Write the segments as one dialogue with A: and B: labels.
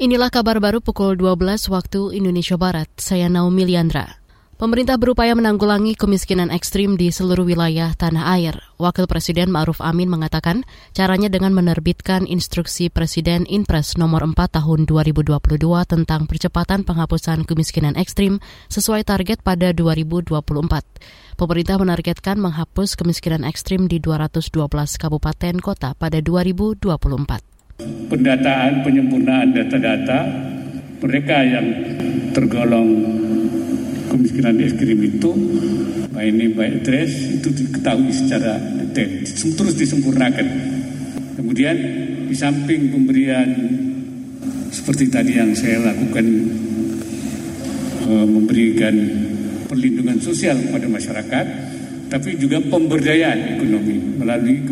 A: Inilah kabar baru pukul 12 waktu Indonesia Barat. Saya Naomi Liandra. Pemerintah berupaya menanggulangi kemiskinan ekstrim di seluruh wilayah tanah air. Wakil Presiden Ma'ruf Amin mengatakan caranya dengan menerbitkan instruksi Presiden Inpres nomor 4 tahun 2022 tentang percepatan penghapusan kemiskinan ekstrim sesuai target pada 2024. Pemerintah menargetkan menghapus kemiskinan ekstrim di 212 kabupaten kota pada 2024
B: pendataan penyempurnaan data-data mereka yang tergolong kemiskinan ekstrim itu by name by address itu diketahui secara detail terus disempurnakan kemudian di samping pemberian seperti tadi yang saya lakukan eh, memberikan perlindungan sosial kepada masyarakat tapi juga pemberdayaan ekonomi melalui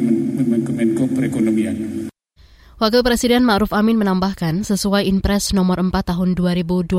B: Kemenko Perekonomian.
A: Wakil Presiden Ma'ruf Amin menambahkan, sesuai Inpres nomor 4 tahun 2022,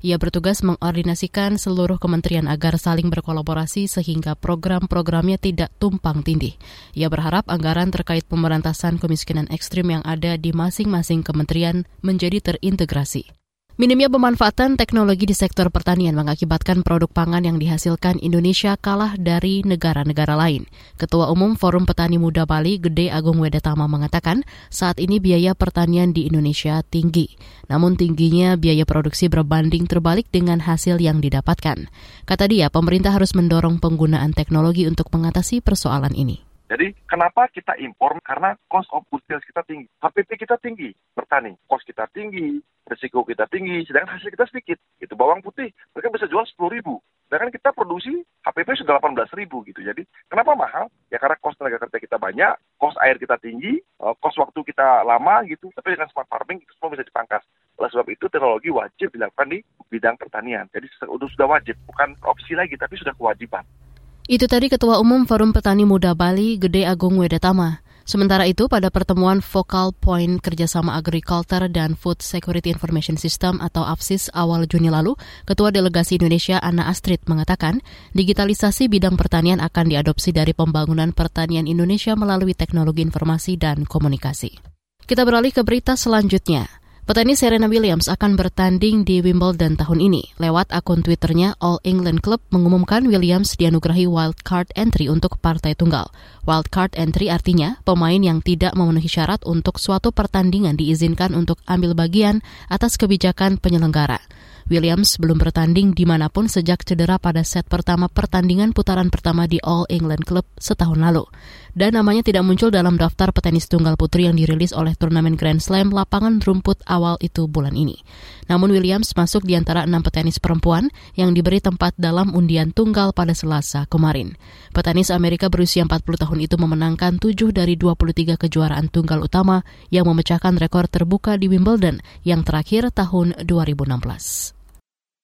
A: ia bertugas mengordinasikan seluruh kementerian agar saling berkolaborasi sehingga program-programnya tidak tumpang tindih. Ia berharap anggaran terkait pemberantasan kemiskinan ekstrim yang ada di masing-masing kementerian menjadi terintegrasi. Minimnya pemanfaatan teknologi di sektor pertanian mengakibatkan produk pangan yang dihasilkan Indonesia kalah dari negara-negara lain. Ketua Umum Forum Petani Muda Bali, Gede Agung Wedetama mengatakan, saat ini biaya pertanian di Indonesia tinggi. Namun tingginya biaya produksi berbanding terbalik dengan hasil yang didapatkan. Kata dia, pemerintah harus mendorong penggunaan teknologi untuk mengatasi persoalan ini.
C: Jadi kenapa kita impor? Karena cost of goods kita tinggi. HPP kita tinggi, bertani. Cost kita tinggi, risiko kita tinggi, sedangkan hasil kita sedikit. Itu bawang putih, mereka bisa jual 10 ribu. Sedangkan kita produksi HPP sudah 18 ribu gitu. Jadi kenapa mahal? Ya karena cost tenaga kerja kita banyak, cost air kita tinggi, eh, cost waktu kita lama gitu. Tapi dengan smart farming itu semua bisa dipangkas. Oleh sebab itu teknologi wajib dilakukan di bidang pertanian. Jadi sudah wajib, bukan opsi lagi, tapi sudah kewajiban.
A: Itu tadi Ketua Umum Forum Petani Muda Bali, Gede Agung Wedetama. Sementara itu, pada pertemuan Focal Point Kerjasama Agriculture dan Food Security Information System atau AFSIS awal Juni lalu, Ketua Delegasi Indonesia Anna Astrid mengatakan, digitalisasi bidang pertanian akan diadopsi dari pembangunan pertanian Indonesia melalui teknologi informasi dan komunikasi. Kita beralih ke berita selanjutnya. Petenis Serena Williams akan bertanding di Wimbledon tahun ini. Lewat akun Twitternya, All England Club mengumumkan Williams dianugerahi wild card entry untuk partai tunggal. Wild card entry artinya pemain yang tidak memenuhi syarat untuk suatu pertandingan diizinkan untuk ambil bagian atas kebijakan penyelenggara. Williams belum bertanding di mana pun sejak cedera pada set pertama pertandingan putaran pertama di All England Club setahun lalu. Dan namanya tidak muncul dalam daftar petenis tunggal putri yang dirilis oleh turnamen Grand Slam lapangan rumput awal itu bulan ini. Namun Williams masuk di antara enam petenis perempuan yang diberi tempat dalam undian tunggal pada Selasa kemarin. Petenis Amerika berusia 40 tahun itu memenangkan 7 dari 23 kejuaraan tunggal utama yang memecahkan rekor terbuka di Wimbledon yang terakhir tahun 2016.